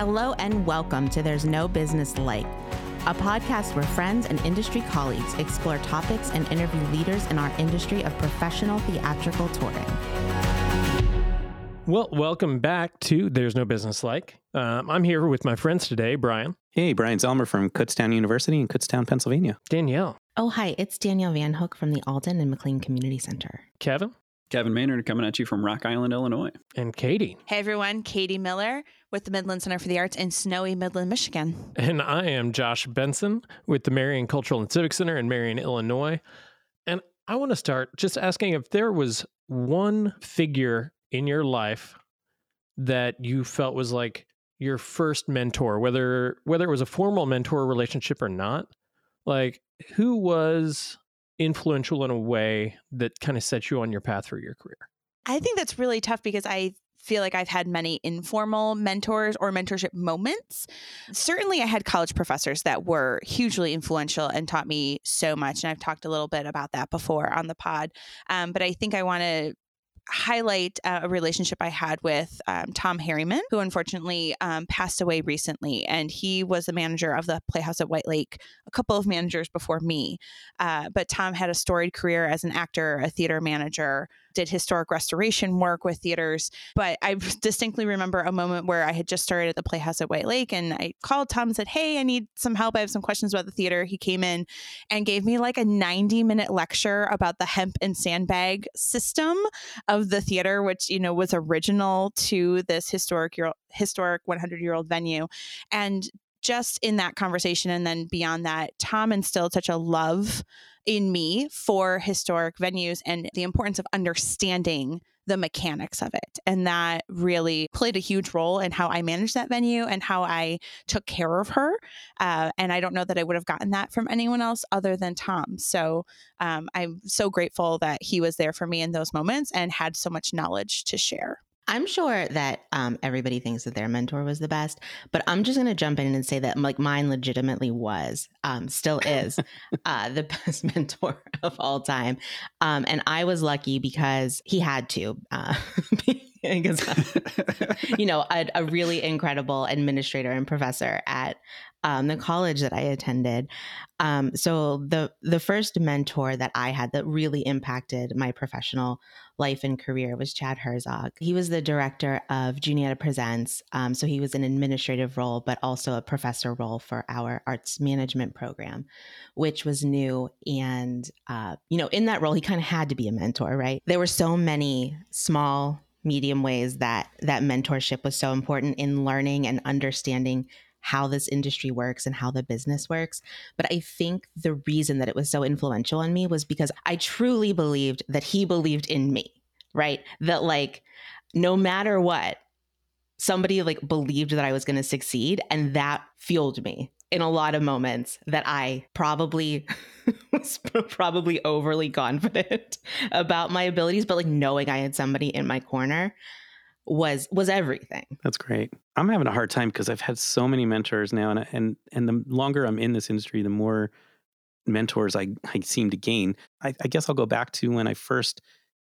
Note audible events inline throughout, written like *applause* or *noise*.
Hello and welcome to There's No Business Like, a podcast where friends and industry colleagues explore topics and interview leaders in our industry of professional theatrical touring. Well, welcome back to There's No Business Like. Um, I'm here with my friends today, Brian, Hey, Brian Zelmer from Kutztown University in Kutztown, Pennsylvania. Danielle, Oh, hi, it's Danielle Van Hook from the Alden and McLean Community Center. Kevin, Kevin Maynard coming at you from Rock Island, Illinois. and Katie. Hey everyone, Katie Miller with the Midland Center for the Arts in snowy Midland, Michigan. And I am Josh Benson with the Marion Cultural and Civic Center in Marion, Illinois. And I want to start just asking if there was one figure in your life that you felt was like your first mentor, whether whether it was a formal mentor relationship or not. Like who was influential in a way that kind of set you on your path for your career? I think that's really tough because I feel like I've had many informal mentors or mentorship moments. Certainly, I had college professors that were hugely influential and taught me so much. And I've talked a little bit about that before on the pod. Um, but I think I want to highlight uh, a relationship I had with um, Tom Harriman, who unfortunately um, passed away recently. And he was the manager of the Playhouse at White Lake, a couple of managers before me. Uh, but Tom had a storied career as an actor, a theater manager, did historic restoration work with theaters. But I *laughs* distinctly remember a moment where I had just started at the Playhouse at White Lake and I called Tom and said, Hey, I need some help. I have some questions about the theater. He came in and gave me like a 90 minute lecture about the hemp and sandbag system of the theater, which, you know, was original to this historic, historic 100 year old venue. And just in that conversation and then beyond that, Tom instilled such a love in me for historic venues and the importance of understanding the mechanics of it. And that really played a huge role in how I managed that venue and how I took care of her. Uh, and I don't know that I would have gotten that from anyone else other than Tom. So um, I'm so grateful that he was there for me in those moments and had so much knowledge to share. I'm sure that um, everybody thinks that their mentor was the best, but I'm just going to jump in and say that like mine legitimately was, um, still is, *laughs* uh, the *laughs* best mentor of all time. Um, and I was lucky because he had to, uh, *laughs* *laughs* because *laughs* you know a, a, really incredible administrator and professor at um, the college that I attended. Um, so the the first mentor that I had that really impacted my professional life and career was Chad Herzog. He was the director of Juniata Presents. Um, so he was an administrative role, but also a professor role for our arts management program, which was new. And uh, you know, in that role, he kind of had to be a mentor, right? There were so many small medium ways that that mentorship was so important in learning and understanding how this industry works and how the business works. But I think the reason that it was so influential on me was because I truly believed that he believed in me, right? That like no matter what, somebody like believed that I was going to succeed and that fueled me in a lot of moments that I probably *laughs* was probably overly confident *laughs* about my abilities, but like knowing I had somebody in my corner was was everything. That's great. I'm having a hard time because I've had so many mentors now, and and and the longer I'm in this industry, the more mentors I, I seem to gain. I, I guess I'll go back to when I first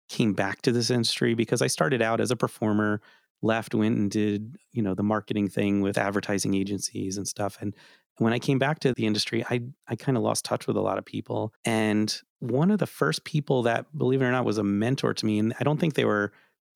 came back to this industry because I started out as a performer, left, went and did you know the marketing thing with advertising agencies and stuff, and when I came back to the industry, I I kind of lost touch with a lot of people, and one of the first people that, believe it or not, was a mentor to me, and I don't think they were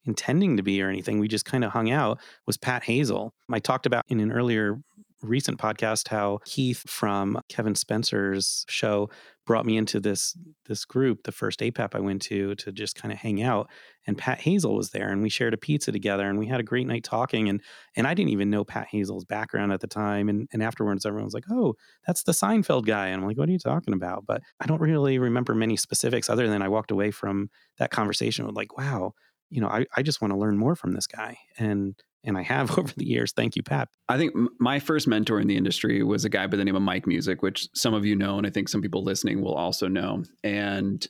intending to be or anything. We just kind of hung out was Pat Hazel. I talked about in an earlier recent podcast how Keith from Kevin Spencer's show brought me into this this group, the first APAP I went to to just kind of hang out. And Pat Hazel was there and we shared a pizza together and we had a great night talking. And and I didn't even know Pat Hazel's background at the time. And and afterwards everyone was like, Oh, that's the Seinfeld guy. And I'm like, what are you talking about? But I don't really remember many specifics other than I walked away from that conversation with like, wow, you know, I, I just want to learn more from this guy. And and I have *laughs* over the years. Thank you, Pat. I think my first mentor in the industry was a guy by the name of Mike Music, which some of you know, and I think some people listening will also know. And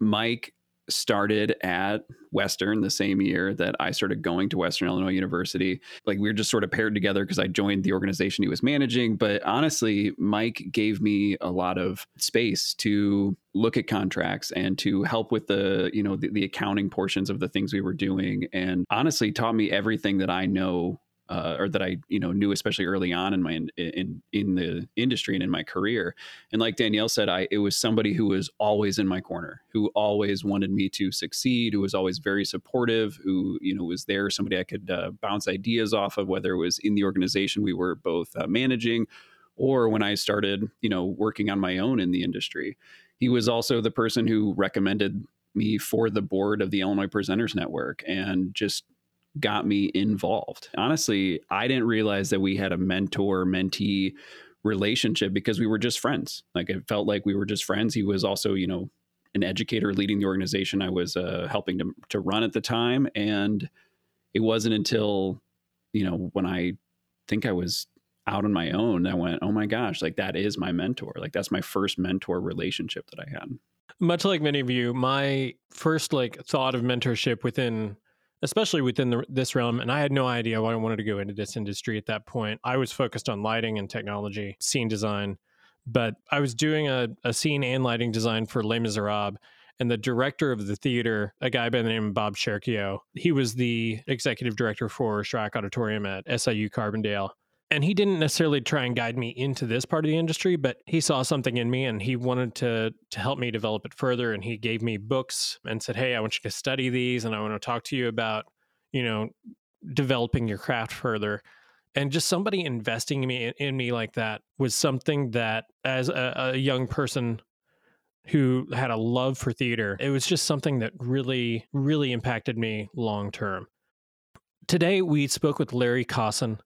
Mike started at Western the same year that I started going to Western Illinois University. Like we were just sort of paired together because I joined the organization he was managing. But honestly, Mike gave me a lot of space to look at contracts and to help with the, you know, the, the accounting portions of the things we were doing. And honestly taught me everything that I know uh, or that I you know knew especially early on in my in, in in the industry and in my career. And like Danielle said, I it was somebody who was always in my corner, who always wanted me to succeed, who was always very supportive, who you know was there, somebody I could uh, bounce ideas off of, whether it was in the organization we were both uh, managing, or when I started you know working on my own in the industry. He was also the person who recommended me for the board of the Illinois Presenters Network and just got me involved. Honestly, I didn't realize that we had a mentor mentee relationship because we were just friends. Like it felt like we were just friends. He was also, you know, an educator leading the organization I was uh, helping to, to run at the time. And it wasn't until, you know, when I think I was out on my own, I went, oh my gosh, like that is my mentor. Like that's my first mentor relationship that I had. Much like many of you, my first like thought of mentorship within especially within the, this realm. And I had no idea why I wanted to go into this industry at that point. I was focused on lighting and technology, scene design, but I was doing a, a scene and lighting design for Les Miserables. And the director of the theater, a guy by the name of Bob Sherkio, he was the executive director for Shryock Auditorium at SIU Carbondale and he didn't necessarily try and guide me into this part of the industry but he saw something in me and he wanted to to help me develop it further. And he gave me books and said hey i want you to study these and i want to talk to you about you know developing your craft further. And just somebody investing in me in me like that was something that as a, a young person who had a love for theater it was just something that really really impacted me long term. Today we spoke with larry Kosson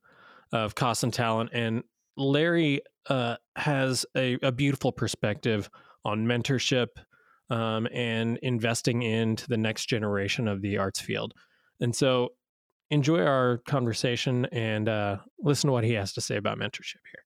of Kosson Talent. And Larry uh, has a, a, beautiful perspective on mentorship um, and investing into the next generation of the arts field. And so enjoy our conversation and uh, listen to what he has to say about mentorship here.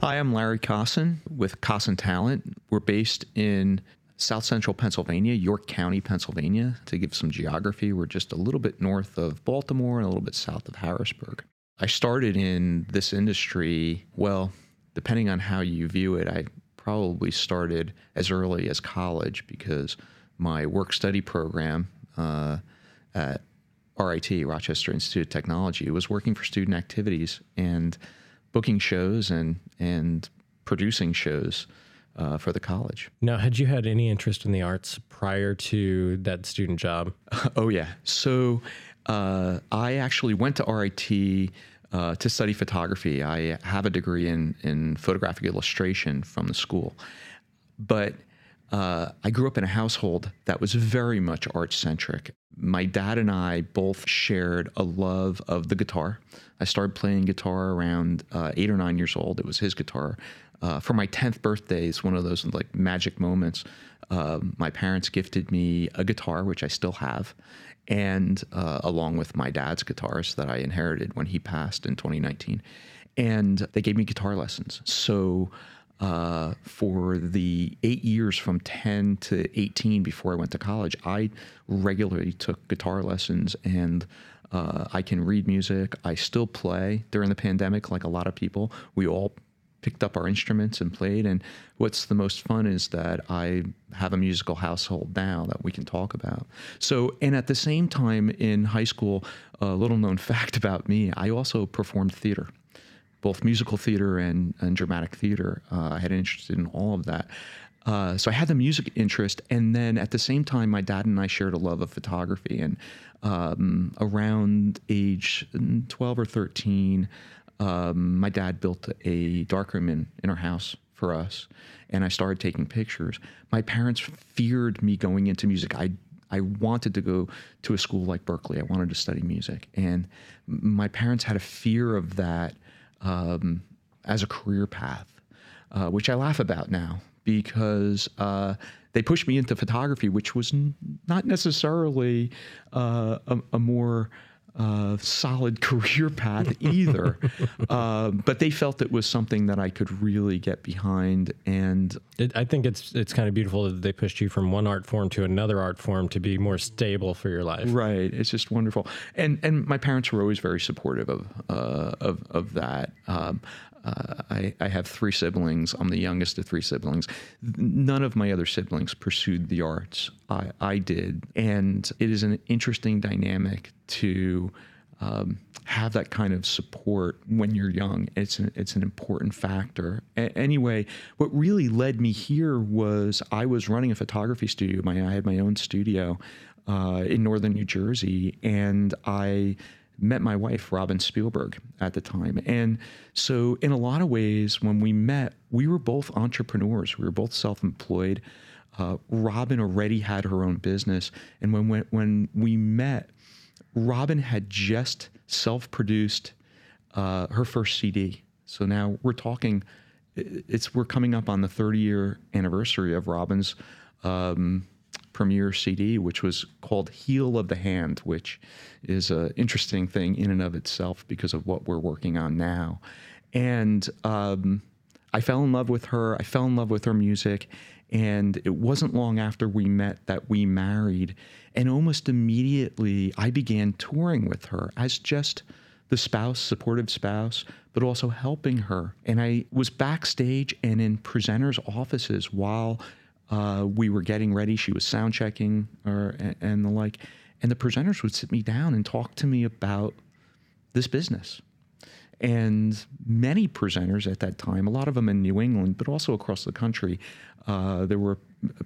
Hi, I'm Larry Kosson with Kosson Talent. We're based in South Central Pennsylvania, York County, Pennsylvania. To give some geography, we're just a little bit north of Baltimore and a little bit south of Harrisburg. I started in this industry, well, depending on how you view it, I probably started as early as college because my work study program uh, at RIT, Rochester Institute of Technology, was working for student activities and booking shows and, and producing shows uh, for the college. Now, had you had any interest in the arts prior to that student job? *laughs* oh, yeah. So uh, I actually went to RIT uh, to study photography. I have a degree in, in photographic illustration from the school. But uh, I grew up in a household that was very much art centric. My dad and I both shared a love of the guitar. I started playing guitar around uh, eight or nine years old. It was his guitar uh, for my 10th birthday is one of those like magic moments. Uh, my parents gifted me a guitar, which I still have, and uh, along with my dad's guitars that I inherited when he passed in 2019. And they gave me guitar lessons. So uh, for the eight years from 10 to 18 before I went to college, I regularly took guitar lessons and uh, I can read music. I still play during the pandemic, like a lot of people. We all picked up our instruments and played. And what's the most fun is that I have a musical household now that we can talk about. So, and at the same time in high school, a little known *laughs* fact about me, I also performed theater. Both musical theater and, and dramatic theater. Uh, I had an interest in all of that. Uh, so I had the music interest, and then at the same time, my dad and I shared a love of photography. And um, around age 12 or 13, um, my dad built a darkroom in, in our house for us, and I started taking pictures. My parents feared me going into music. I I wanted to go to a school like Berklee. I wanted to study music, and my parents had a fear of that um, as a career path, uh, which I laugh about now because uh, they pushed me into photography, which was n- not necessarily uh, a, a, more uh, solid *laughs* career path either. *laughs* uh, but they felt it was something that I could really get behind. And it, I think it's it's kind of beautiful that they pushed you from one art form to another art form to be more stable for your life. Right. It's just wonderful. And and my parents were always very supportive of uh, of of that. Um, I, I have three siblings. I'm the youngest of three siblings. None of my other siblings pursued the arts. I, I did. And it is an interesting dynamic to um, have that kind of support when you're young. It's an, it's an important factor. A- anyway, what really led me here was I was running a photography studio. My, I had my own studio uh, in northern New Jersey, and I met my wife, Robin Spielberg, at the time. And so, in a lot of ways, when we met, we were both entrepreneurs. We were both self employed. Uh, Robin already had her own business. And when, when, when we met, Robin had just self produced uh, her first CD. So now we're talking, it's we're coming up on the 30 year anniversary of Robin's um, premiere CD, which was called Heel of the Hand, which is an interesting thing in and of itself because of what we're working on now. And um, I fell in love with her. I fell in love with her music. And it wasn't long after we met that we married. And almost immediately, I began touring with her as just the spouse, supportive spouse, but also helping her. And I was backstage and in presenters' offices while uh, we were getting ready. She was sound checking or and the like, and the presenters would sit me down and talk to me about this business. And many presenters at that time, a lot of them in New England, but also across the country, uh, there were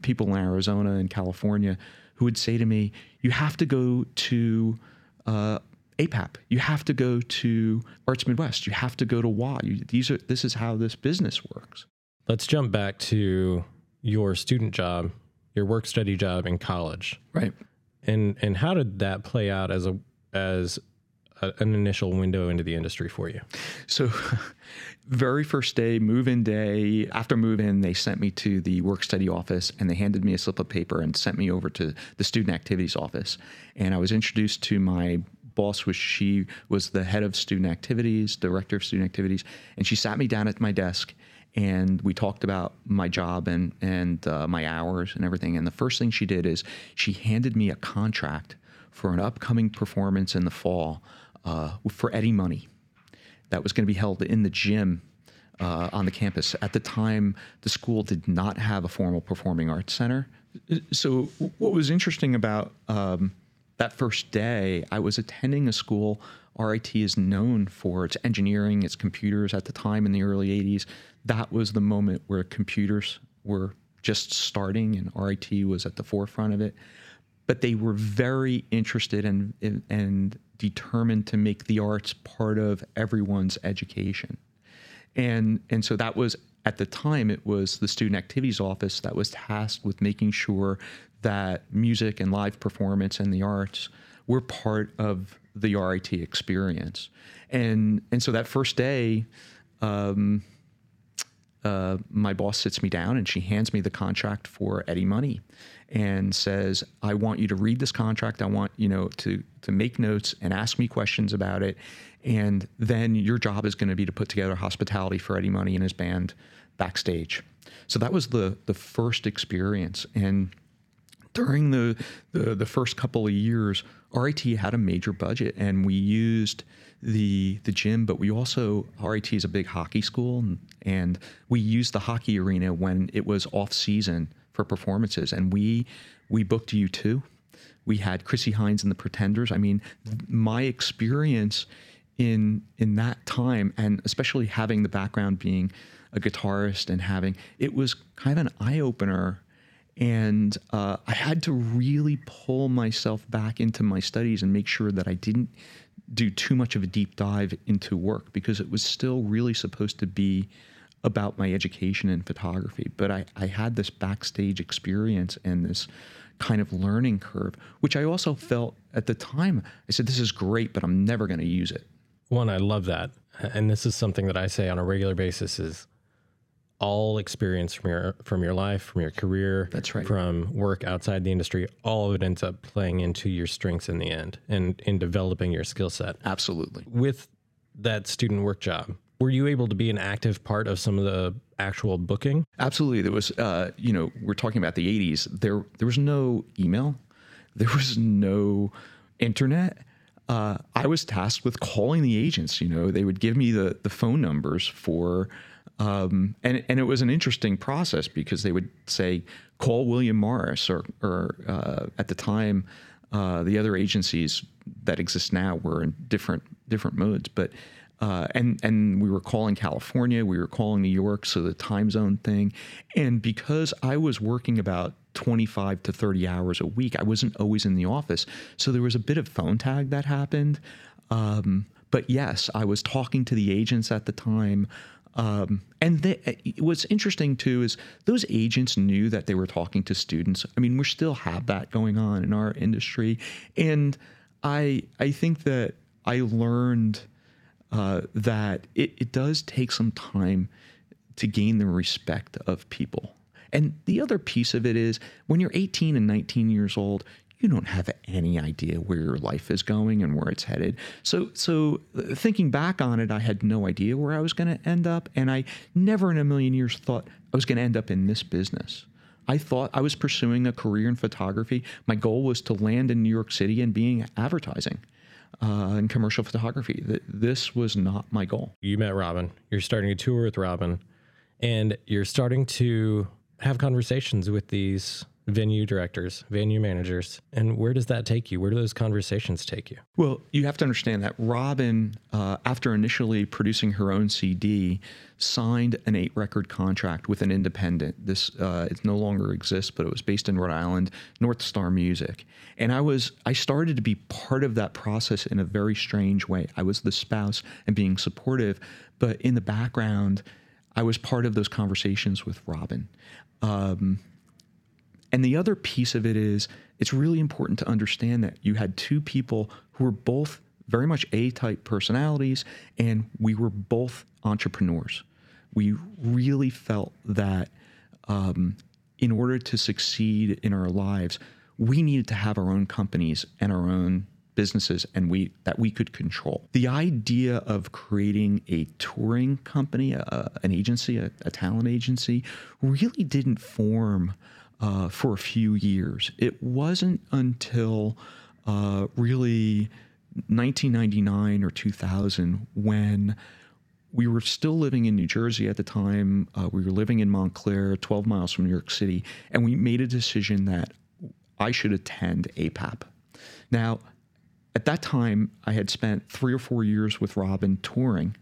people in Arizona and California who would say to me, "You have to go to." Uh, APAP. You have to go to Arts Midwest. You have to go to WA. You, these are this is how this business works. Let's jump back to your student job, your work study job in college. Right. And and how did that play out as a as a, an initial window into the industry for you? So, *laughs* very first day, move in day, after move in, they sent me to the work study office and they handed me a slip of paper and sent me over to the student activities office. And I was introduced to my boss was she was the head of student activities, director of student activities, and she sat me down at my desk and we talked about my job and and uh, my hours and everything. And the first thing she did is she handed me a contract for an upcoming performance in the fall uh, for Eddie Money that was going to be held in the gym uh, on the campus. At the time, the school did not have a formal performing arts center. So, what was interesting about um, that first day, I was attending a school. RIT is known for its engineering, its computers at the time in the early 80s that was the moment where computers were just starting and RIT was at the forefront of it. But they were very interested and, and determined to make the arts part of everyone's education. And, and so that was at the time it was the student activities office that was tasked with making sure that music and live performance and the arts were part of the RIT experience. And and so that first day, um, uh, my boss sits me down and she hands me the contract for Eddie Money and says, I want you to read this contract. I want, you know, to to make notes and ask me questions about it. And then your job is going to be to put together hospitality for Eddie Money and his band backstage. So that was the the first experience. And during the, the, the first couple of years, RIT had a major budget and we used the the gym, but we also RIT is a big hockey school, and, and we used the hockey arena when it was off season for performances, and we we booked U2. We had Chrissie Hynde and the Pretenders. I mean, my experience in in that time, and especially having the background being a guitarist and having it was kind of an eye opener and uh, I had to really pull myself back into my studies and make sure that I didn't do too much of a deep dive into work because it was still really supposed to be about my education in photography. But I, I had this backstage experience and this kind of learning curve, which I also felt at the time. I said, This is great, but I'm never going to use it. One, I love that. And this is something that I say on a regular basis is all experience from your from your life, from your career, that's right, from work outside the industry, all of it ends up playing into your strengths in the end and in developing your skill set. Absolutely. With that student work job, were you able to be an active part of some of the actual booking? Absolutely. There was, uh, you know, we're talking about the '80s. There, there was no email. There was no internet. uh, I was tasked with calling the agents. You know, they would give me the the phone numbers for, um, and and it was an interesting process because they would say call William Morris or or uh, at the time uh, the other agencies that exist now were in different different modes, but. Uh, and and we were calling California, we were calling New York, so the time zone thing, and because I was working about 25 to 30 hours a week. I wasn't always in the office. So there was a bit of phone tag that happened. Um, but yes, I was talking to the agents at the time. Um, and they, what's interesting too is those agents knew that they were talking to students. I mean, we still have that going on in our industry, and I I think that I learned uh, that it, it does take some time to gain the respect of people. And the other piece of it is when you're 18 and 19 years old, you don't have any idea where your life is going and where it's headed. So, so uh, thinking back on it, I had no idea where I was going to end up, and I never in a million years thought I was going to end up in this business. I thought I was pursuing a career in photography. My goal was to land in New York City and being advertising uh, and commercial photography. This was not my goal. You met Robin. You're starting a tour with Robin, and you're starting to have conversations with these venue directors, venue managers, and where does that take you? Where do those conversations take you? Well, you have to understand that Robin, uh, after initially producing her own CD, signed an eight record contract with an independent. This uh, it no longer exists, but it was based in Rhode Island, North Star Music. And I was I started to be part of that process in a very strange way. I was the spouse and being supportive, but in the background. I was part of those conversations with Robin. Um, and the other piece of it is it's really important to understand that you had two people who were both very much A type personalities, and we were both entrepreneurs. We really felt that um, in order to succeed in our lives, we needed to have our own companies and our own businesses and we that we could control. The idea of creating a touring company, a, an agency, a, a, talent agency, really didn't form uh, for a few years. It wasn't until uh, really 1999 or 2000 when we were still living in New Jersey at the time. Uh, we were living in Montclair, 12 miles from New York City, and we made a decision that I should attend APAP. Now, at that time, I had spent three or four years with Robin touring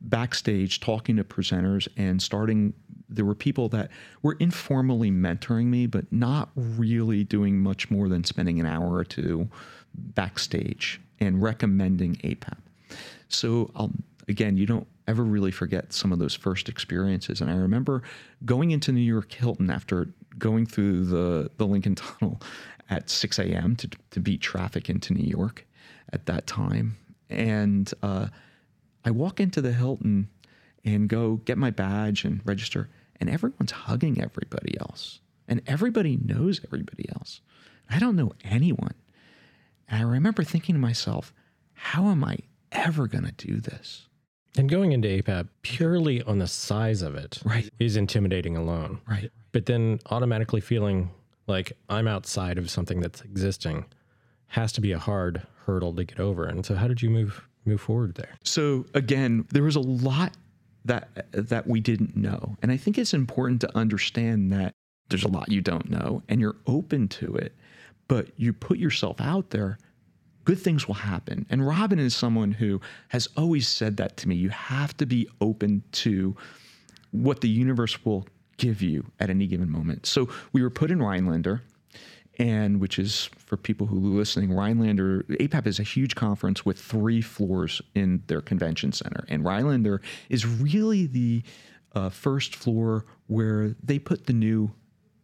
backstage, talking to presenters, and starting. There were people that were informally mentoring me, but not really doing much more than spending an hour or two backstage and recommending APAP. So, I'll, again, you don't ever really forget some of those first experiences. And I remember going into New York Hilton after going through the, the Lincoln Tunnel at 6 a.m. To, to beat traffic into New York at that time. And uh, I walk into the Hilton and go get my badge and register, and everyone's hugging everybody else. And everybody knows everybody else. I don't know anyone. And I remember thinking to myself, how am I ever going to do this? And going into APAP purely on the size of it right. is intimidating alone. Right. But then automatically feeling like I'm outside of something that's existing has to be a hard hurdle to get over. And so how did you move move forward there? So again, there was a lot that that we didn't know. And I think it's important to understand that there's a lot you don't know and you're open to it, but you put yourself out there, good things will happen. And Robin is someone who has always said that to me. You have to be open to what the universe will give you at any given moment. So we were put in Rhinelander, and which is for people who are listening, Rhinelander APAP is a huge conference with three floors in their convention center, and Rhinelander is really the uh, first floor where they put the new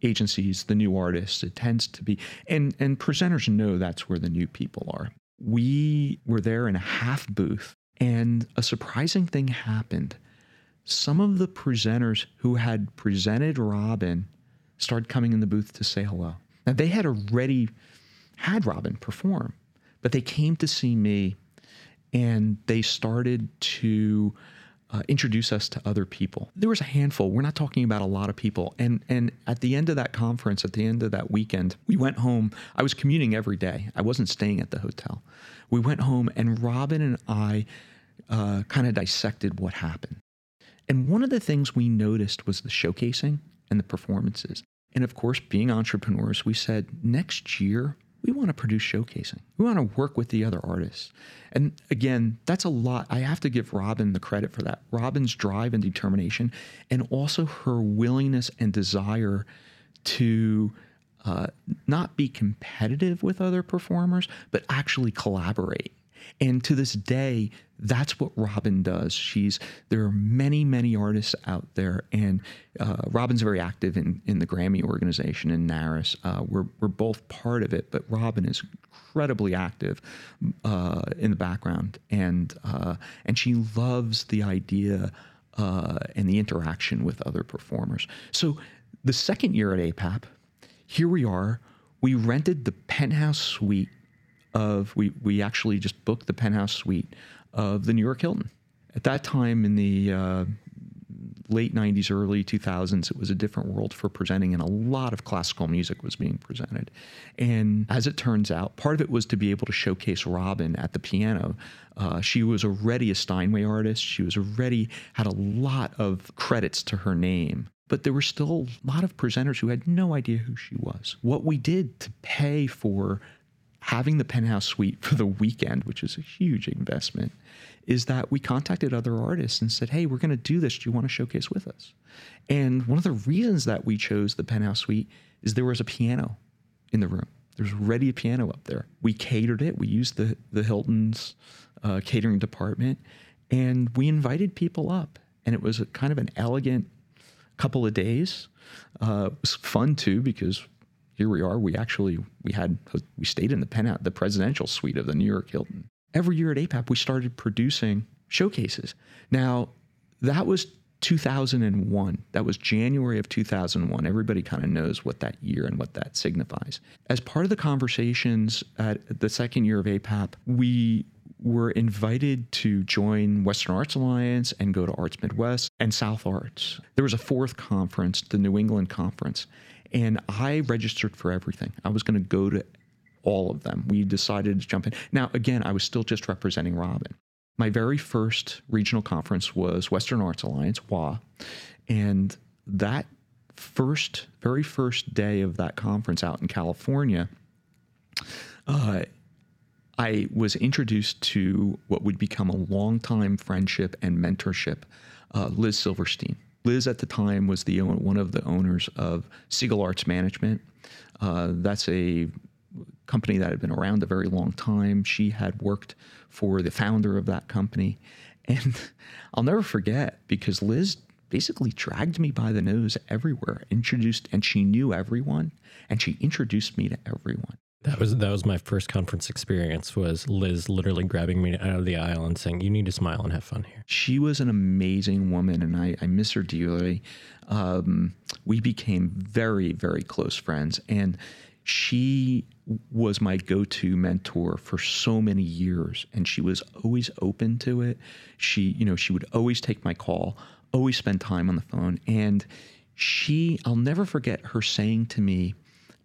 agencies, the new artists. It tends to be, and and presenters know that's where the new people are. We were there in a half booth, and a surprising thing happened. Some of the presenters who had presented Robin started coming in the booth to say hello. Now, they had already had Robin perform, but they came to see me and they started to uh, introduce us to other people. There was a handful. We're not talking about a lot of people. And and at the end of that conference, at the end of that weekend, we went home. I was commuting every day. I wasn't staying at the hotel. We went home, and Robin and I uh, kind of dissected what happened. And one of the things we noticed was the showcasing and the performances. And of course, being entrepreneurs, we said next year we want to produce showcasing. We want to work with the other artists. And again, that's a lot. I have to give Robin the credit for that. Robin's drive and determination, and also her willingness and desire to uh, not be competitive with other performers, but actually collaborate. And to this day, that's what Robin does. She's there are many, many artists out there, and uh, Robin's very active in in the Grammy organization in NARAS. Uh, we're we're both part of it, but Robin is incredibly active uh, in the background, and uh, and she loves the idea uh, and the interaction with other performers. So the second year at APAP, here we are. We rented the penthouse suite of we we actually just booked the penthouse suite of the New York Hilton. At that time in the uh, late 90s, early 2000s, it was a different world for presenting, and a lot of classical music was being presented. And as it turns out, part of it was to be able to showcase Robin at the piano. Uh, she was already a Steinway artist. She was already had a lot of credits to her name. But there were still a lot of presenters who had no idea who she was. What we did to pay for having the penthouse suite for the weekend, which is a huge investment, is that we contacted other artists and said, hey, we're going to do this. Do you want to showcase with us? And one of the reasons that we chose the penthouse suite is there was a piano in the room. There's already a piano up there. We catered it. We used the, the Hilton's uh, catering department and we invited people up. And it was kind of an elegant couple of days. Uh, it was fun too because here we are. We actually we had we stayed in the penthouse, the presidential suite of the New York Hilton. Every year at APAP, we started producing showcases. Now that was 2001. That was January of 2001. Everybody kind of knows what that year and what that signifies. As part of the conversations at the second year of APAP, we were invited to join Western Arts Alliance and go to Arts Midwest and South Arts. There was a fourth conference, the New England Conference, and I registered for everything. I was going to go to all of them. We decided to jump in. Now, again, I was still just representing Robin. My very first regional conference was Western Arts Alliance, WA. And that first, very first day of that conference out in California, uh, I was introduced to what would become a long-time friendship and mentorship, uh, Liz Silverstein. Liz at the time was the one of the owners of Siegel Arts Management. Uh, that's a company that had been around a very long time. She had worked for the founder of that company. And *laughs* I'll never forget because Liz basically dragged me by the nose everywhere, introduced, and she knew everyone, and she introduced me to everyone. That was that was my first conference experience. Was Liz literally grabbing me out of the aisle and saying, "You need to smile and have fun here." She was an amazing woman, and I, I miss her dearly. Um, we became very, very close friends, and she was my go-to mentor for so many years, and she was always open to it. She, you know, she would always take my call, always spend time on the phone, and she, I'll never forget her saying to me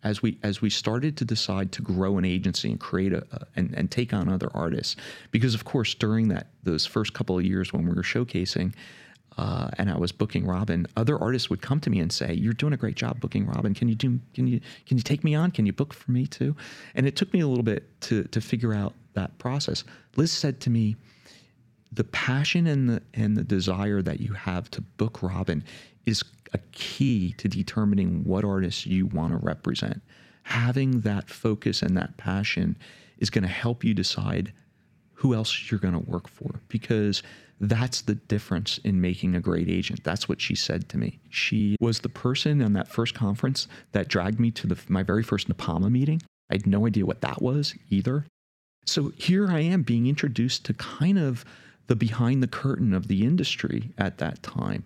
as we as we started to decide to grow an agency and create a, a and, and take on other artists because of course during that those first couple of years when we were showcasing uh, and I was booking Robin, other artists would come to me and say, "You're doing a great job booking Robin. Can you do? Can you can you take me on? Can you book for me too?" And it took me a little bit to to figure out that process. Liz said to me, "The passion and the and the desire that you have to book Robin is a key to determining what artists you want to represent. Having that focus and that passion is going to help you decide who else you're going to work for because that's the difference in making a great agent. That's what she said to me. She was the person on that first conference that dragged me to the, my very first NAPAMA meeting. I had no idea what that was either. So here I am being introduced to kind of the behind the curtain of the industry at that time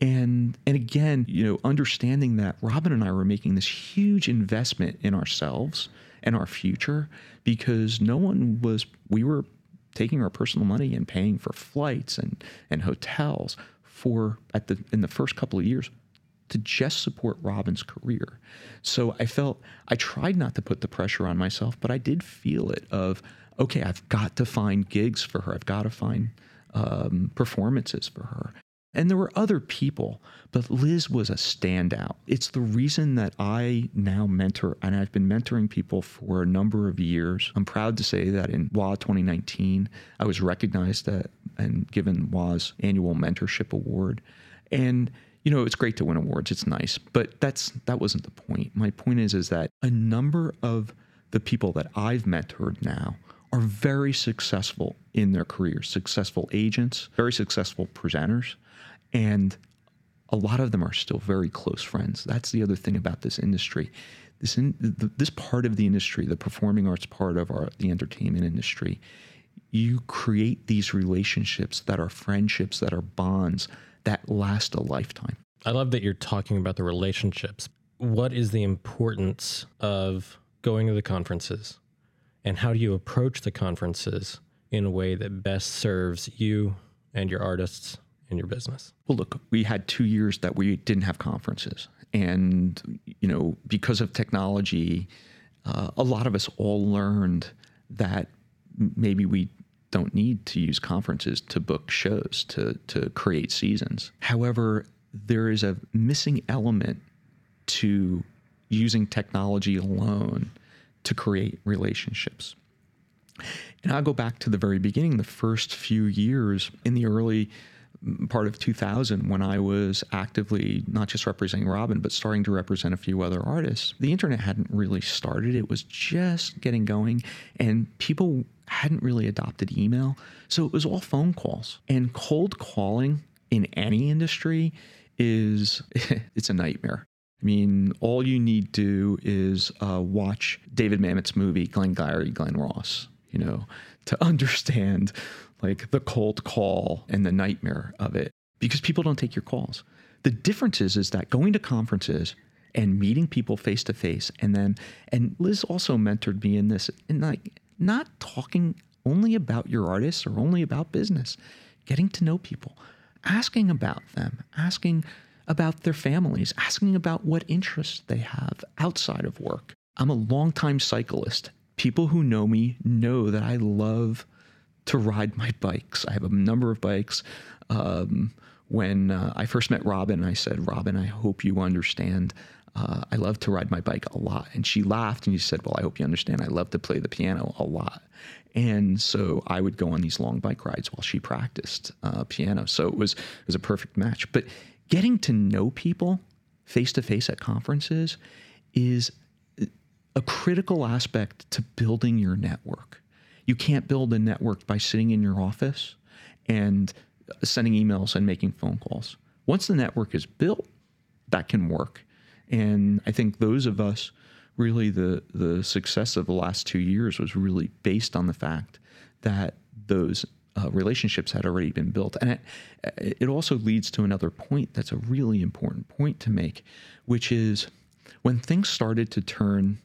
and and again you know understanding that robin and i were making this huge investment in ourselves and our future because no one was we were taking our personal money and paying for flights and, and hotels for at the in the first couple of years to just support Robin's career. So I felt I tried not to put the pressure on myself, but I did feel it of okay, I've got to find gigs for her. I've got to find um, performances for her. And there were other people, but Liz was a standout. It's the reason that I now mentor, and I've been mentoring people for a number of years. I'm proud to say that in WA 2019, I was recognized that and given WA's annual mentorship award. And you know, it's great to win awards. It's nice, but that's that wasn't the point. My point is is that a number of the people that I've mentored now are very successful in their careers, successful agents, very successful presenters, and a lot of them are still very close friends. That's the other thing about this industry. This in, this part of the industry, the performing arts part of our the entertainment industry, you create these relationships that are friendships, that are bonds that last a lifetime. I love that you're talking about the relationships. What is the importance of going to the conferences? And how do you approach the conferences in a way that best serves you and your artists and your business? Well, look, we had two years that we didn't have conferences. And, you know, because of technology, uh, a lot of us all learned that maybe we don't need to use conferences to book shows, to, to create seasons. However, there is a missing element to using technology alone to create relationships. And I'll go back to the very beginning, the first few years in the early part of 2000 when I was actively not just representing Robin, but starting to represent a few other artists. The internet hadn't really started, it was just getting going, and people hadn't really adopted email. So it was all phone calls. And cold calling in any industry is *laughs* it's a nightmare. I mean, all you need to do is uh, watch David Mamet's movie, Glenn Glengarry Glen Ross, you know, to *laughs* understand like the cold call and the nightmare of it because people don't take your calls. The difference is, is that going to conferences and meeting people face to face and then and Liz also mentored me in this and like not talking only about your artists or only about business, getting to know people, asking about them, asking about their families, asking about what interests they have outside of work. I'm a longtime cyclist. People who know me know that I love to ride my bikes. I have a number of bikes. Um, when uh, I first met Robin, I said, Robin, I hope you understand. Uh, I love to ride my bike a lot. And she laughed and she said, Well, I hope you understand. I love to play the piano a lot. And so I would go on these long bike rides while she practiced uh, piano. So it was, it was a perfect match. But getting to know people face to face at conferences is a critical aspect to building your network. You can't build a network by sitting in your office and sending emails and making phone calls. Once the network is built, that can work. And I think those of us really the the success of the last two years was really based on the fact that those uh, relationships had already been built. And it, it also leads to another point that's a really important point to make, which is when things started to turn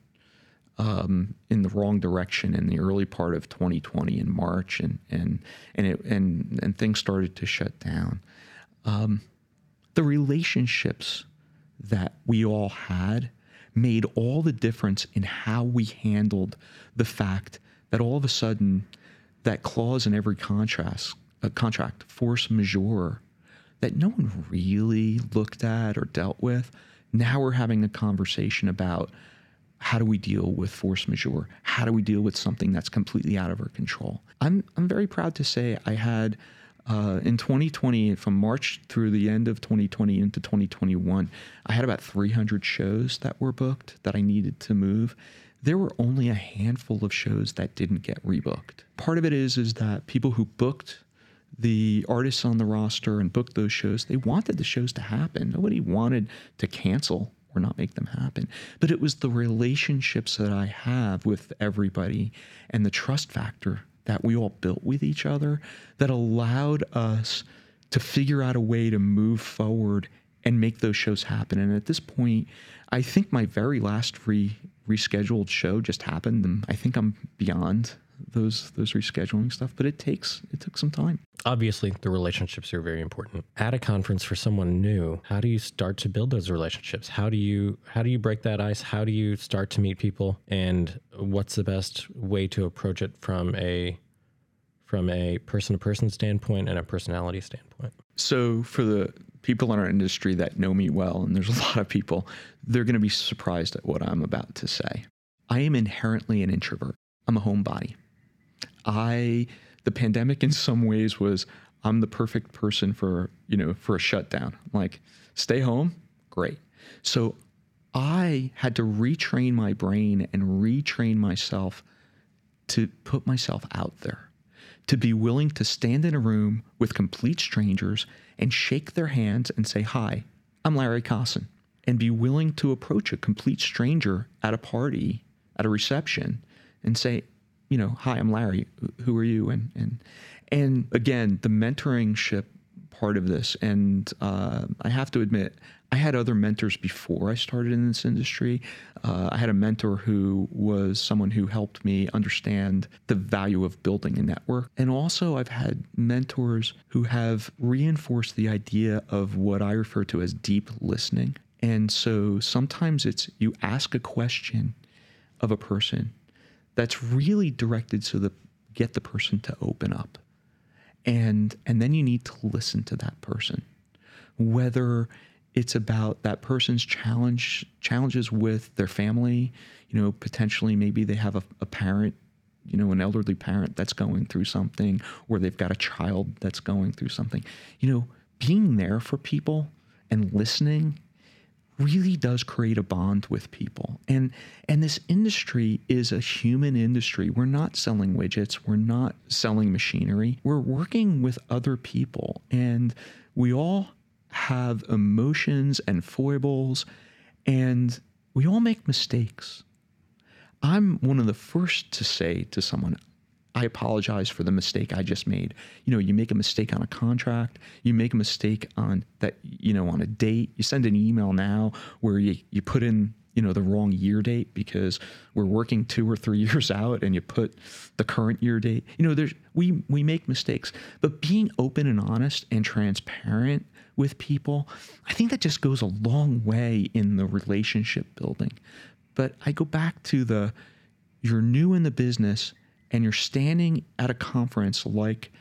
um, in the wrong direction in the early part of 2020 in March, and and and it, and and things started to shut down. Um, the relationships that we all had made all the difference in how we handled the fact that all of a sudden that clause in every contract, a contract, force majeure, that no one really looked at or dealt with. Now we're having a conversation about how do we deal with force majeure? How do we deal with something that's completely out of our control? I'm, I'm very proud to say I had uh, in 2020, from March through the end of 2020 into 2021, I had about 300 shows that were booked that I needed to move. There were only a handful of shows that didn't get rebooked. Part of it is is that people who booked the artists on the roster and booked those shows, they wanted the shows to happen. Nobody wanted to cancel or not make them happen. But it was the relationships that I have with everybody and the trust factor that we all built with each other that allowed us to figure out a way to move forward and make those shows happen. And at this point, I think my very last re- rescheduled show just happened. And I think I'm beyond those those rescheduling stuff, but it takes it took some time. Obviously, the relationships are very important. At a conference for someone new, how do you start to build those relationships? How do you how do you break that ice? How do you start to meet people? And what's the best way to approach it from a from a person to person standpoint and a personality standpoint? So for the people in our industry that know me well, and there's a *laughs* lot of people, they're going to be surprised at what I'm about to say. I am inherently an introvert. I'm a homebody. I the pandemic in some ways was I'm the perfect person for, you know, for a shutdown. Like stay home, great. So I had to retrain my brain and retrain myself to put myself out there, to be willing to stand in a room with complete strangers and shake their hands and say, Hi, I'm Larry Kosson, and be willing to approach a complete stranger at a party, at a reception, and say, you know, hi, I'm Larry. Who are you? And and and again, the mentoring ship part of this, and uh, I have to admit, I had other mentors before I started in this industry. Uh, I had a mentor who was someone who helped me understand the value of building a network. And also, I've had mentors who have reinforced the idea of what I refer to as deep listening. And so sometimes it's you ask a question of a person that's really directed so that get the person to open up. And and then you need to listen to that person. Whether it's about that person's challenge challenges with their family you know potentially maybe they have a, a parent you know an elderly parent that's going through something or they've got a child that's going through something. You know being there for people and listening really does create a bond with people. And and this industry is a human industry. We're not selling widgets, we're not selling machinery. We're working with other people and we all have emotions and foibles and we all make mistakes. I'm one of the first to say to someone, I apologize for the mistake I just made. You know, you make a mistake on a contract, you make a mistake on that, you know, on a date. You send an email now where you, you put in, you know, the wrong year date because we're working two or three *laughs* years out and you put the current year date. You know, there's we we make mistakes. But being open and honest and transparent with people, I think that just goes a long way in the relationship building. But I go back to the you're new in the business and you're standing at a conference like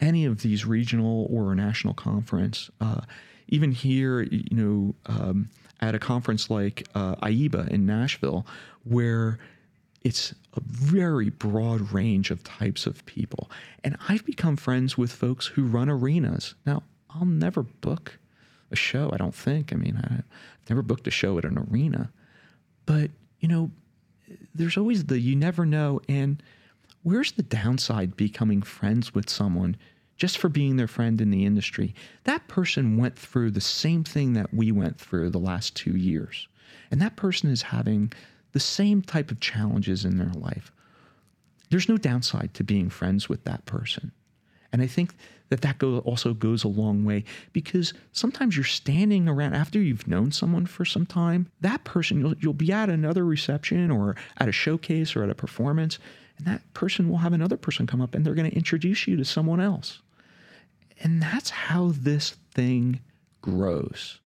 any of these regional or national conference, uh, even here, you know, um, at a conference like uh, IEBA in Nashville, where it's a very broad range of types of people. And I've become friends with folks who run arenas. Now, I'll never book a show, I don't think. I mean, I've never booked a show at an arena. But, you know, there's always the you never know. And where's the downside becoming friends with someone just for being their friend in the industry? That person went through the same thing that we went through the last two years. And that person is having the same type of challenges in their life. There's no downside to being friends with that person. And I think that that go, also goes a long way because sometimes you're standing around after you've known someone for some time. That person, you'll, you'll be at another reception or at a showcase or at a performance, and that person will have another person come up and they're going to introduce you to someone else. And that's how this thing grows.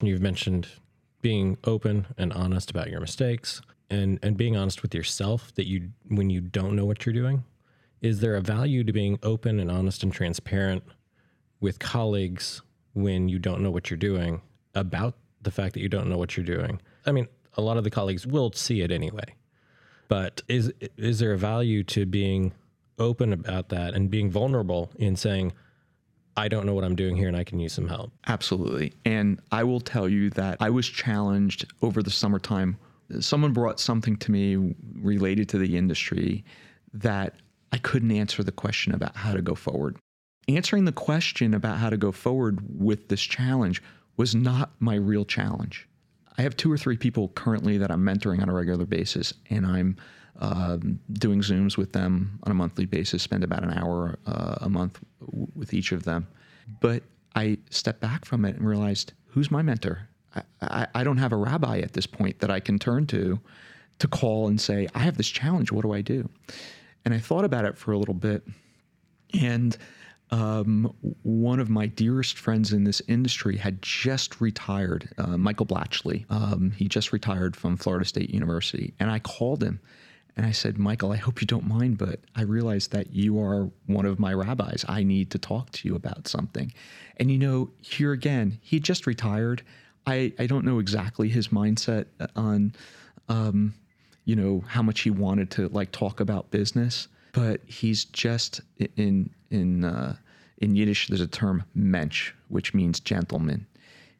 You've mentioned being open and honest about your mistakes and, and being honest with yourself that you when you don't know what you're doing. Is there a value to being open and honest and transparent with colleagues when you don't know what you're doing about the fact that you don't know what you're doing? I mean, a lot of the colleagues will see it anyway. But is is there a value to being open about that and being vulnerable in saying, I don't know what I'm doing here and I can use some help? Absolutely. And I will tell you that I was challenged over the summertime. Someone brought something to me related to the industry that I couldn't answer the question about how to go forward. Answering the question about how to go forward with this challenge was not my real challenge. I have two or three people currently that I'm mentoring on a regular basis, and I'm um, doing Zooms with them on a monthly basis, spend about an hour uh, a month w- with each of them. But I stepped back from it and realized who's my mentor? I, I, I don't have a rabbi at this point that I can turn to to call and say, I have this challenge. What do I do? And I thought about it for a little bit. And um, one of my dearest friends in this industry had just retired, uh, Michael Blatchley. Um, he just retired from Florida State University. And I called him and I said, Michael, I hope you don't mind, but I realize that you are one of my rabbis. I need to talk to you about something. And you know, here again, he just retired. I, I don't know exactly his mindset on, um, you know, how much he wanted to like talk about business, but he's just in in uh, in Yiddish. There's a term mensch, which means gentleman.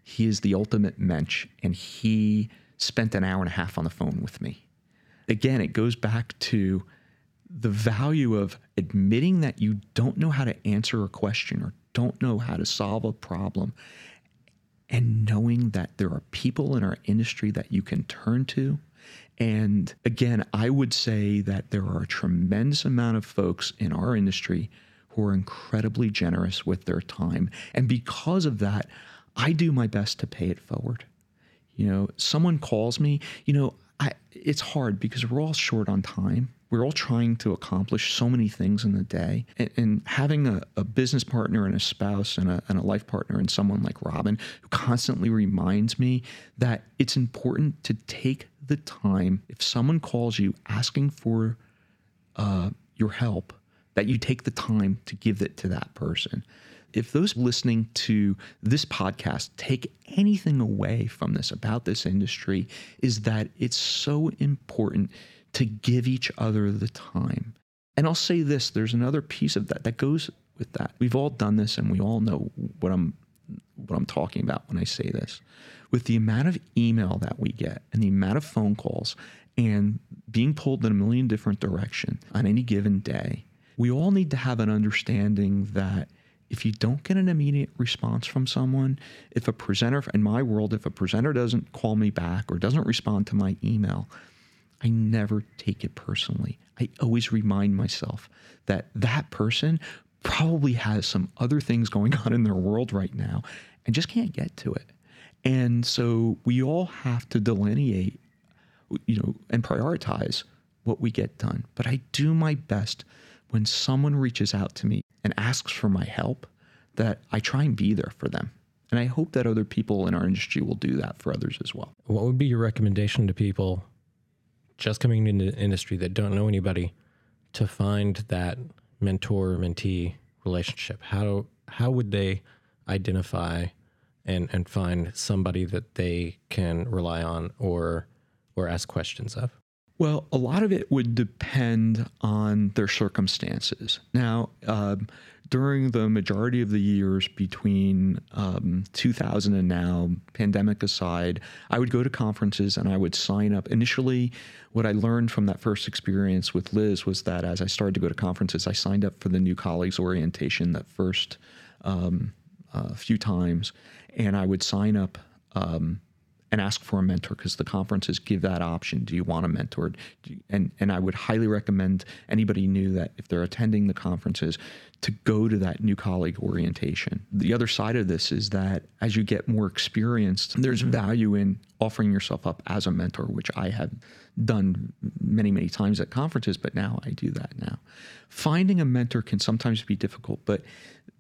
He is the ultimate mensch, and he spent an hour and a half on the phone with me again, it goes back to the value of admitting that you don't know how to answer a question or don't know how to solve a problem and knowing that there are people in our industry that you can turn to. And again, I would say that there are a tremendous amount of folks in our industry who are incredibly generous with their time. And because of that, I do my best to pay it forward. You know, someone calls me, you know, I, it's hard because we're all short on time. We're all trying to accomplish so many things in the day. And, and having a, a, business partner and a spouse and a, and a life partner and someone like Robin who constantly reminds me that it's important to take the time. If someone calls you asking for uh, your help, that you take the time to give it to that person if those listening to this podcast take anything away from this about this industry, is that it's so important to give each other the time. And I'll say this there's another piece of that that goes with that. We've all done this and we all know what I'm what I'm talking about when I say this. With the amount of email that we get and the amount of phone calls and being pulled in a million different directions on any given day, we all need to have an understanding that if you don't get an immediate response from someone, if a presenter, in my world, if a presenter doesn't call me back or doesn't respond to my email, I never take it personally. I always remind myself that that person probably has some other things going on in their world right now and just can't get to it. And so we all have to delineate, you know, and prioritize what we get done. But I do my best when someone reaches out to me and asks for my help, that I try and be there for them. And I hope that other people in our industry will do that for others as well. What would be your recommendation to people just coming into the industry that don't know anybody to find that mentor mentee relationship? How how would they identify and and find somebody that they can rely on or or ask questions of? Well, a lot of it would depend on their circumstances. Now, um, during the majority of the years between um, 2000 and now, pandemic aside, I would go to conferences and I would sign up. Initially, what I learned from that first experience with Liz was that as I started to go to conferences, I signed up for the new colleagues orientation that first um, uh, few times, and I would sign up. Um, and ask for a mentor because the conferences give that option. Do you want a mentor? and and I would highly recommend anybody new that if they're attending the conferences to go to that new colleague orientation. The other side of this is that as you get more experienced, there's mm-hmm. value in offering yourself up as a mentor, which I have done many, many times at conferences, but now I do that now. Finding a mentor can sometimes be difficult, but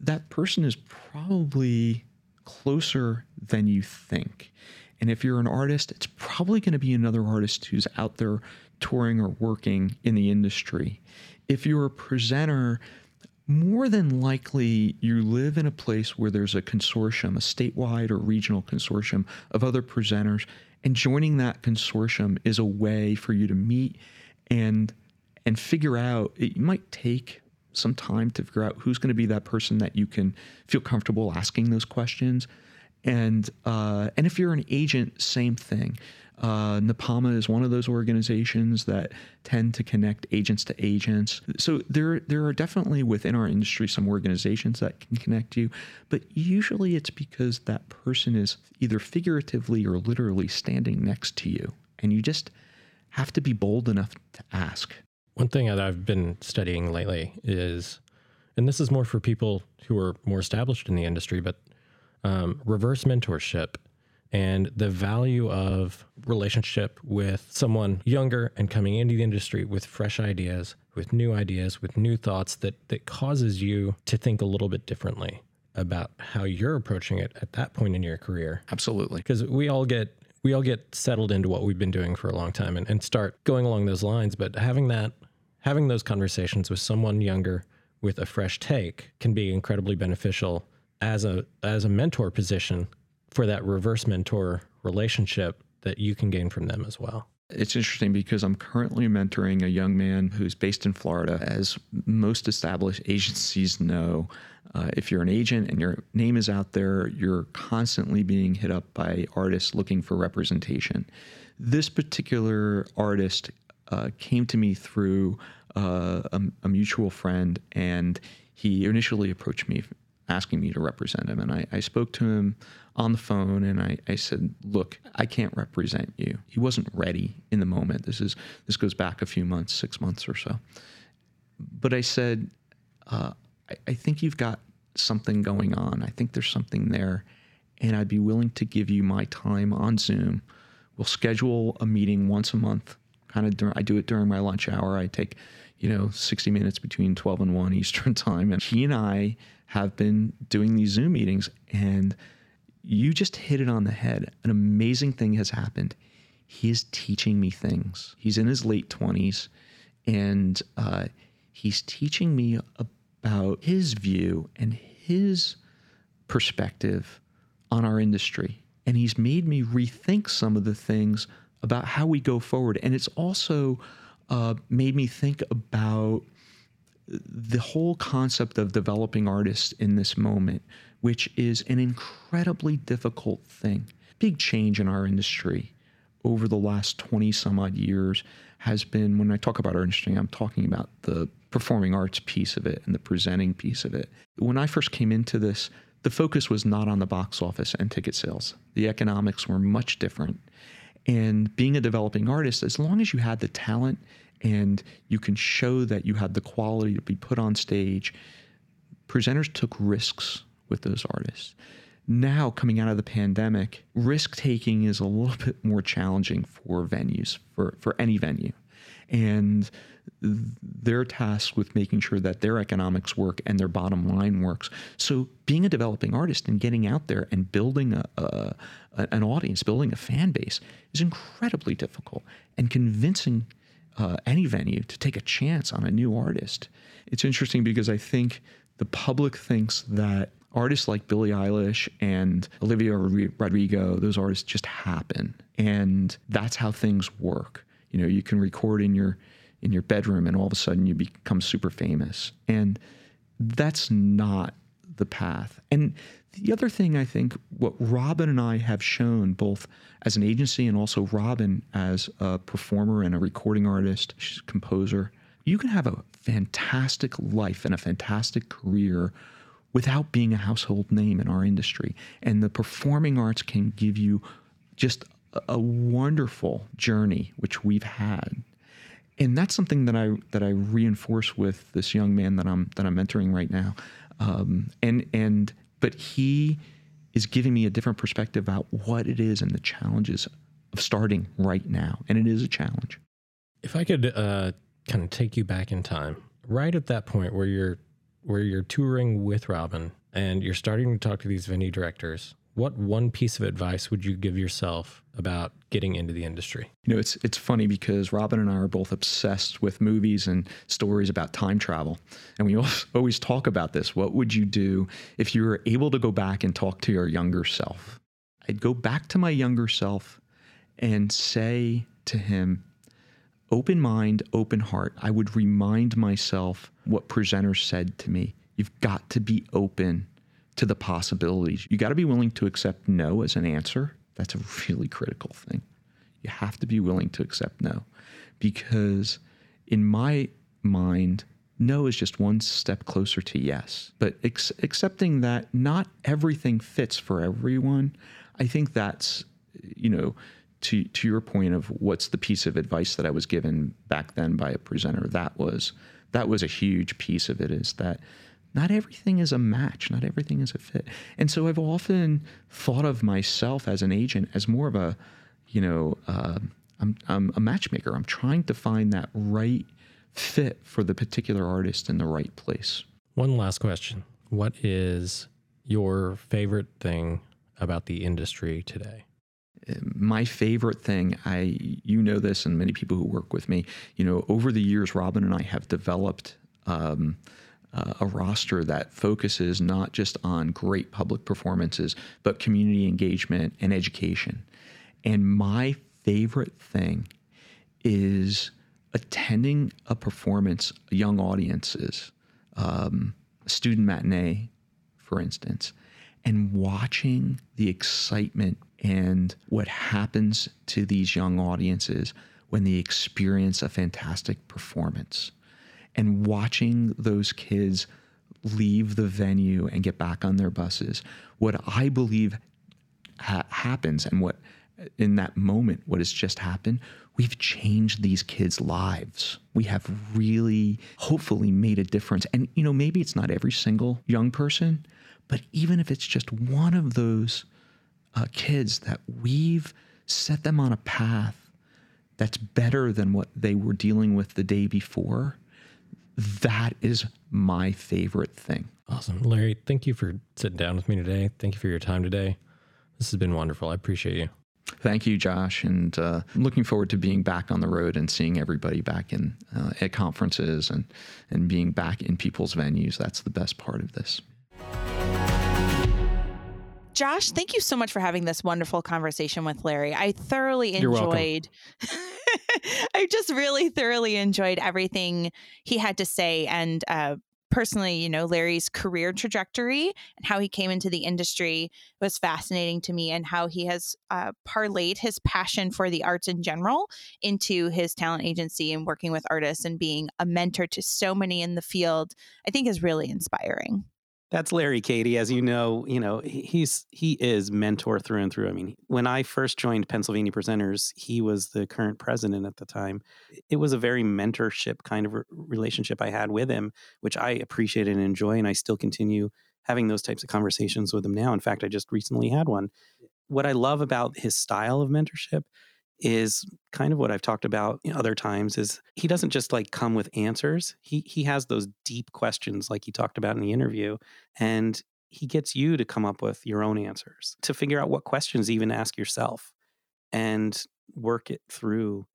that person is probably closer than you think. And if you're an artist, it's probably going to be another artist who's out there touring or working in the industry. If you're a presenter, more than likely you live in a place where there's a consortium, a statewide or regional consortium of other presenters, and joining that consortium is a way for you to meet and and figure out it might take some time to figure out who's going to be that person that you can feel comfortable asking those questions and uh, and if you're an agent, same thing. Uh, NAPAMA is one of those organizations that tend to connect agents to agents. So there there are definitely within our industry some organizations that can connect you, but usually it's because that person is either figuratively or literally standing next to you, and you just have to be bold enough to ask. One thing that I've been studying lately is, and this is more for people who are more established in the industry, but um, reverse mentorship and the value of relationship with someone younger and coming into the industry with fresh ideas, with new ideas, with new thoughts that that causes you to think a little bit differently about how you're approaching it at that point in your career. Absolutely. Because we all get we all get settled into what we've been doing for a long time and, and start going along those lines. But having that having those conversations with someone younger with a fresh take can be incredibly beneficial as a as a mentor position for that reverse mentor relationship that you can gain from them as well. It's interesting because I'm currently mentoring a young man who's based in Florida. As most established agencies know, uh, if you're an agent and your name is out there, you're constantly being hit up by artists looking for representation. This particular artist uh, came to me through uh, a, a, mutual friend, and he initially approached me asking me to represent him. And I, I spoke to him on the phone and I, I said, look, I can't represent you. He wasn't ready in the moment. This is this goes back a few months, six months or so. But I said, uh, I, I think you've got something going on. I think there's something there. And I'd be willing to give you my time on Zoom. We'll schedule a meeting once a month. Kind of, I do it during my lunch hour. I take, you know, 60 minutes between 12 and 1 Eastern *laughs* time. And he and I have been doing these Zoom meetings, and you just hit it on the head. An amazing thing has happened. He is teaching me things. He's in his late 20s, and uh, he's teaching me about his view and his perspective on our industry. And he's made me rethink some of the things about how we go forward. And it's also uh, made me think about the whole concept of developing artists in this moment, which is an incredibly difficult thing. Big change in our industry over the last 20 some odd years has been when I talk about our industry, I'm talking about the performing arts piece of it and the presenting piece of it. When I first came into this, the focus was not on the box office and ticket sales. The economics were much different. And being a developing artist, as long as you had the talent and you can show that you had the quality to be put on stage. Presenters took risks with those artists. Now, coming out of the pandemic, risk taking is a little bit more challenging for venues, for, for any venue. And they're tasked with making sure that their economics work and their bottom line works. So, being a developing artist and getting out there and building a, a, an audience, building a fan base is incredibly difficult. And convincing uh, any venue to take a chance on a new artist. It's interesting because I think the public thinks that artists like Billie Eilish and Olivia Rodrigo, those artists just happen, and that's how things work. You know, you can record in your in your bedroom, and all of a sudden you become super famous, and that's not the path. And the other thing I think what Robin and I have shown, both as an agency and also Robin as a performer and a recording artist, she's a composer, you can have a fantastic life and a fantastic career without being a household name in our industry. And the performing arts can give you just a wonderful journey, which we've had. And that's something that I that I reinforce with this young man that I'm that I'm mentoring right now. Um, and and but he is giving me a different perspective about what it is and the challenges of starting right now. And it is a challenge. If I could uh, kind of take you back in time, right at that point where you're where you're touring with Robin and you're starting to talk to these venue directors, what one piece of advice would you give yourself about getting into the industry? You know, it's it's funny because Robin and I are both obsessed with movies and stories about time travel, and we *laughs* always talk about this. What would you do if you were able to go back and talk to your younger self? I'd go back to my younger self and say to him, open mind, open heart. I would remind myself what presenters said to me. You've got to be open to the possibilities. You got to be willing to accept no as an answer. That's a really critical thing. You have to be willing to accept no because in my mind, no is just one step closer to yes. But ex- accepting that not everything fits for everyone, I think that's, you know, to, to your point of what's the piece of advice that I was given back then by a presenter, that was that was a huge piece of it is that not everything is a match, not everything is a fit. And so I've often thought of myself as an agent as more of a, you know, uh, I'm, I'm a matchmaker. I'm trying to find that right fit for the particular artist in the right place. One last question. What is your favorite thing about the industry today? my favorite thing i you know this and many people who work with me you know over the years robin and i have developed um, uh, a roster that focuses not just on great public performances but community engagement and education. And my favorite thing is attending a performance young audiences um, student matinee for instance and watching the excitement and what happens to these young audiences when they experience a fantastic performance and watching those kids leave the venue and get back on their buses what i believe ha- happens and what in that moment what has just happened we've changed these kids lives. We have really hopefully made a difference. And you know maybe it's not every single young person but even if it's just one of those uh, kids that we've set them on a path that's better than what they were dealing with the day before, that is my favorite thing. Awesome. Larry, thank you for sitting down with me today. Thank you for your time today. This has been wonderful. I appreciate you. Thank you, Josh, and uh, looking forward to being back on the road and seeing everybody back in uh, at conferences and and being back in people's venues. That's the best part of this. Josh, thank you so much for having this wonderful conversation with Larry. I thoroughly enjoyed *laughs* *laughs* I just really thoroughly enjoyed everything he had to say and uh, personally, you know, Larry's career trajectory and how he came into the industry was fascinating to me, and how he has uh, parlayed his passion for the arts in general into his talent agency and working with artists and being a mentor to so many in the field. I think is really inspiring. That's Larry Cady, as you know. You know he's he is mentor through and through. I mean, when I first joined Pennsylvania Presenters, he was the current president at the time. It was a very mentorship kind of relationship I had with him, which I appreciate and enjoy, and I still continue having those types of conversations with him now. In fact, I just recently had one. What I love about his style of mentorship is kind of what I've talked about other times is he doesn't just like come with answers. He he has those deep questions like he talked about in the interview and he gets you to come up with your own answers, to figure out what questions even ask yourself and work it through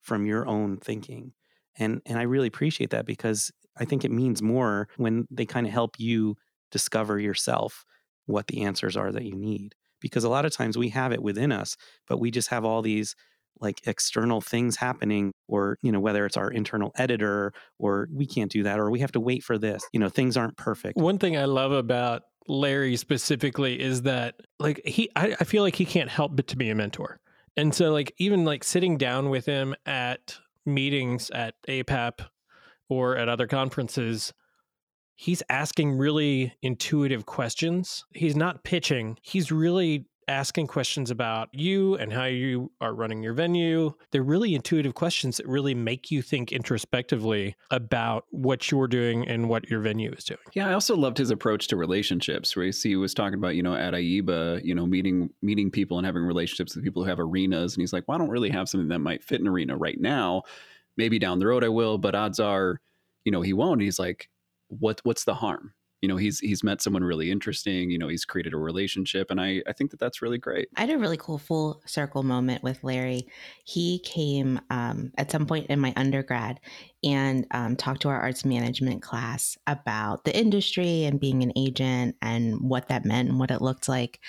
from your own thinking. And and I really appreciate that because I think it means more when they kind of help you discover yourself what the answers are that you need because a lot of times we have it within us, but we just have all these like external things happening or you know whether it's our internal editor or we can't do that or we have to wait for this you know things aren't perfect. One thing i love about larry specifically is that like he I, I feel like he can't help but to be a mentor. And so like even like sitting down with him at meetings at apap or at other conferences he's asking really intuitive questions. He's not pitching. He's really asking questions about you and how you are running your venue. They're really intuitive questions that really make you think introspectively about what you're doing and what your venue is doing. Yeah, I also loved his approach to relationships. Where he was talking about, you know, at IEBA, you know, meeting meeting people and having relationships with people who have arenas. And he's like, well, I don't really have something that might fit an arena right now. Maybe down the road I will, but odds are, you know, he won't. And he's like, what what's the harm? You know, he's he's met someone really interesting. You know, he's created a relationship, and I I think that that's really great. I had a really cool full circle moment with Larry. He came um, at some point in my undergrad and um, talked to our arts management class about the industry and being an agent and what that meant and what it looked like.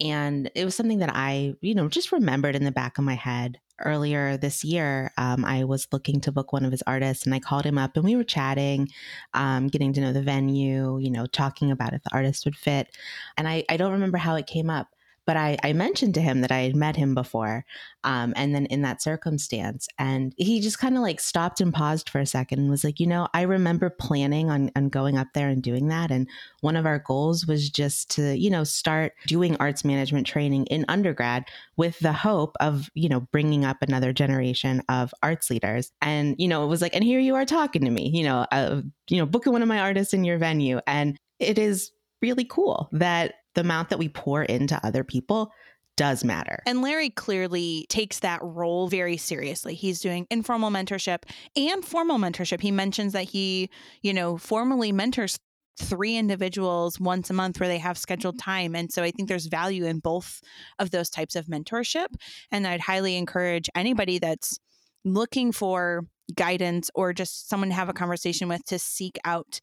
And it was something that I, you know, just remembered in the back of my head earlier this year, um, I was looking to book one of his artists and I called him up and we were chatting, um, getting to know the venue, you know, talking about if the artist would fit. And I, I don't remember how it came up, but I, I mentioned to him that I had met him before. Um, and then in that circumstance, and he just kind of like stopped and paused for a second and was like, you know, I remember planning on, on going up there and doing that. And one of our goals was just to, you know, start doing arts management training in undergrad with the hope of, you know, bringing up another generation of arts leaders. And, you know, it was like, and here you are talking to me, you know, uh, you know, booking one of my artists in your venue. And it is really cool that the amount that we pour into other people does matter. And Larry clearly takes that role very seriously. He's doing informal mentorship and formal mentorship. He mentions that he, you know, formally mentors three individuals once a month where they have scheduled time. And so I think there's value in both of those types of mentorship. And I'd highly encourage anybody that's looking for guidance or just someone to have a conversation with to seek out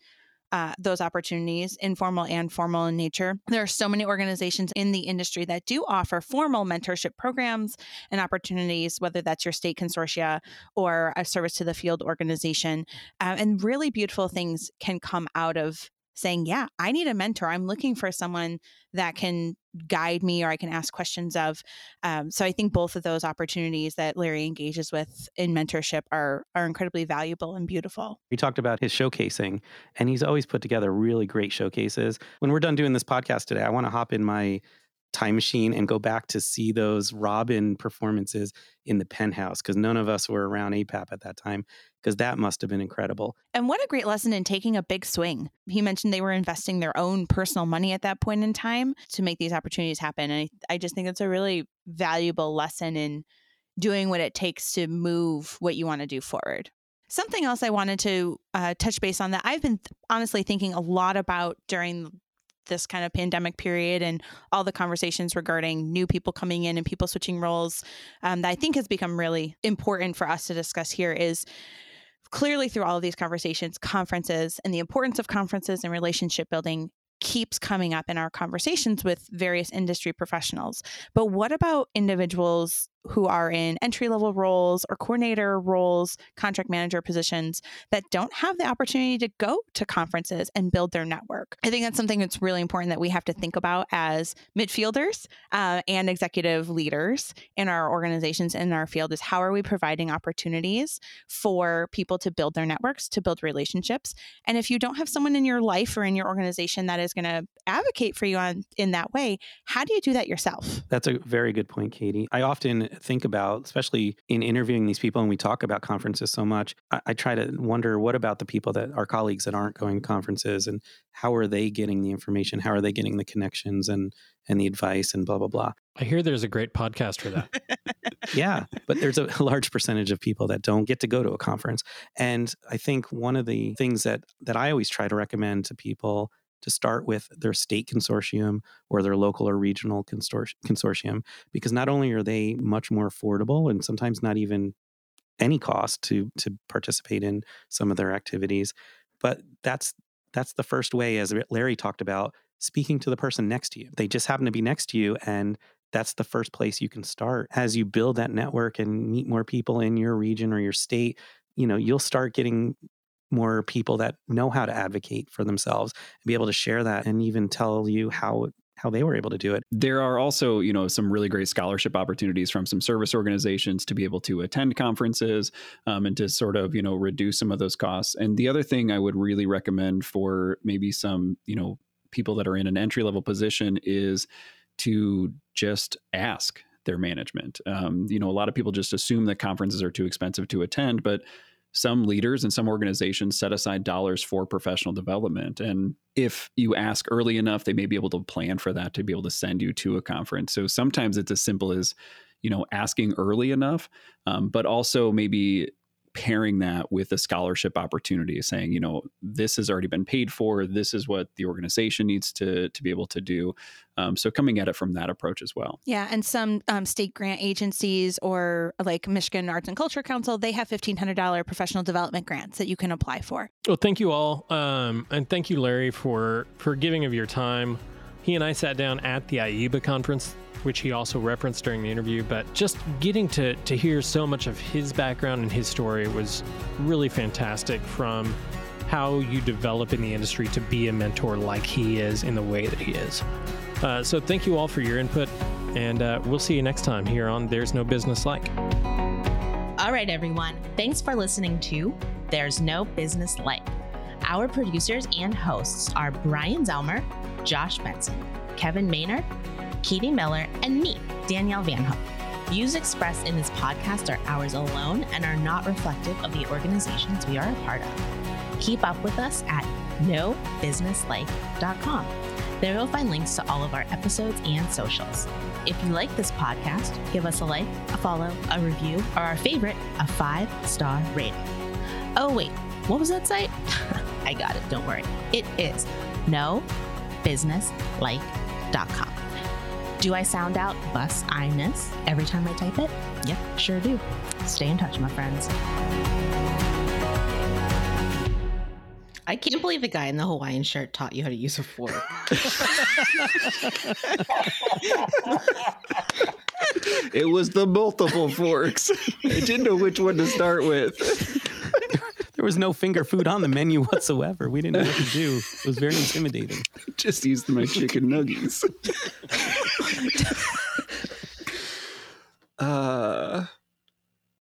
uh, those opportunities, informal and formal in nature. There are so many organizations in the industry that do offer formal mentorship programs and opportunities, whether that's your state consortia or a service to the field organization. Uh, and really beautiful things can come out of saying, Yeah, I need a mentor. I'm looking for someone that can guide me or I can ask questions of. Um, so I think both of those opportunities that Larry engages with in mentorship are are incredibly valuable and beautiful. We talked about his showcasing, and he's always put together really great showcases. When we're done doing this podcast today, I want to hop in my time machine and go back to see those Robin performances in the penthouse because none of us were around APAP at that time because that must have been incredible. And what a great lesson in taking a big swing. He mentioned they were investing their own personal money at that point in time to make these opportunities happen. And I, I just think it's a really valuable lesson in doing what it takes to move what you want to do forward. Something else I wanted to uh, touch base on that I've been th- honestly thinking a lot about during this kind of pandemic period and all the conversations regarding new people coming in and people switching roles um, that I think has become really important for us to discuss here is clearly through all of these conversations, conferences and the importance of conferences and relationship building keeps coming up in our conversations with various industry professionals. But what about individuals who are in entry level roles or coordinator roles, contract manager positions that don't have the opportunity to go to conferences and build their network. I think that's something that's really important that we have to think about as midfielders uh, and executive leaders in our organizations in our field is how are we providing opportunities for people to build their networks, to build relationships. And if you don't have someone in your life or in your organization that is going to advocate for you on in that way, how do you do that yourself? That's a very good point, Katie. I often think about, especially in interviewing these people, and we talk about conferences so much, I, I, try to wonder what about the people that our colleagues that aren't going to conferences and how are they getting the information? How are they getting the connections and and the advice and blah blah blah. I hear there's a great podcast for that. *laughs* yeah, but there's a *laughs* large percentage of people that don't get to go to a conference. And I think one of the things that that I always try to recommend to people to start with their state consortium or their local or regional consortium, because not only are they much more affordable and sometimes not even any cost to to participate in some of their activities, but that's that's the first way, as Larry talked about, speaking to the person next to you. They just happen to be next to you, and that's the first place you can start. As you build that network and meet more people in your region or your state, you know you'll start getting more people that know how to advocate for themselves and be able to share that and even tell you how how they were able to do it. There are also, you know, some really great scholarship opportunities from some service organizations to be able to attend conferences um, and to sort of, you know, reduce some of those costs. And the other thing I would really recommend for maybe some, you know, people that are in an entry level position is to just ask their management. Um, you know, a lot of people just assume that conferences are too expensive to attend, but some leaders and some organizations set aside dollars for professional development. And if you ask early enough, they may be able to plan for that to be able to send you to a conference. So sometimes it's as simple as, you know, asking early enough, um, but also maybe pairing that with a scholarship opportunity saying you know this has already been paid for. This is what the organization needs to to be able to do. Um, so coming at it from that approach as well. Yeah and some um, state grant agencies or like michigan arts and culture council they have $1500 professional development grants that you can apply for. Well thank you all um, and thank you larry for for giving of your time. He and i sat down at the ieba conference which he also referenced during the interview. But just getting to, to hear so much of his background and his story was really fantastic from how you develop in the industry to be a mentor like he is in the way that he is. Uh, so thank you all for your input. And uh, we'll see you next time here on There's No Business Like. All right, everyone. Thanks for listening to There's No Business Like. Our producers and hosts are Brian Zelmer, Josh Benson, Kevin Maynard, Katie Miller, and me, Danielle Van Hook. Views expressed in this podcast are ours alone and are not reflective of the organizations we are a part of. Keep up with us at nobusinesslike.com. There you'll find links to all of our episodes and socials. If you like this podcast, give us a like, a follow, a review, or our favorite, a five star rating. Oh, wait, what was that site? *laughs* I got it, don't worry. It is nobusinesslike.com. Do I sound out bus I-ness every time I type it? Yep, sure do. Stay in touch, my friends. I can't believe the guy in the Hawaiian shirt taught you how to use a fork. *laughs* It was the multiple forks. *laughs* I didn't know which one to start with. *laughs* There was no finger food on the menu whatsoever. We didn't know what to do. It was very intimidating. *laughs* Just used my chicken nuggets. *laughs* uh,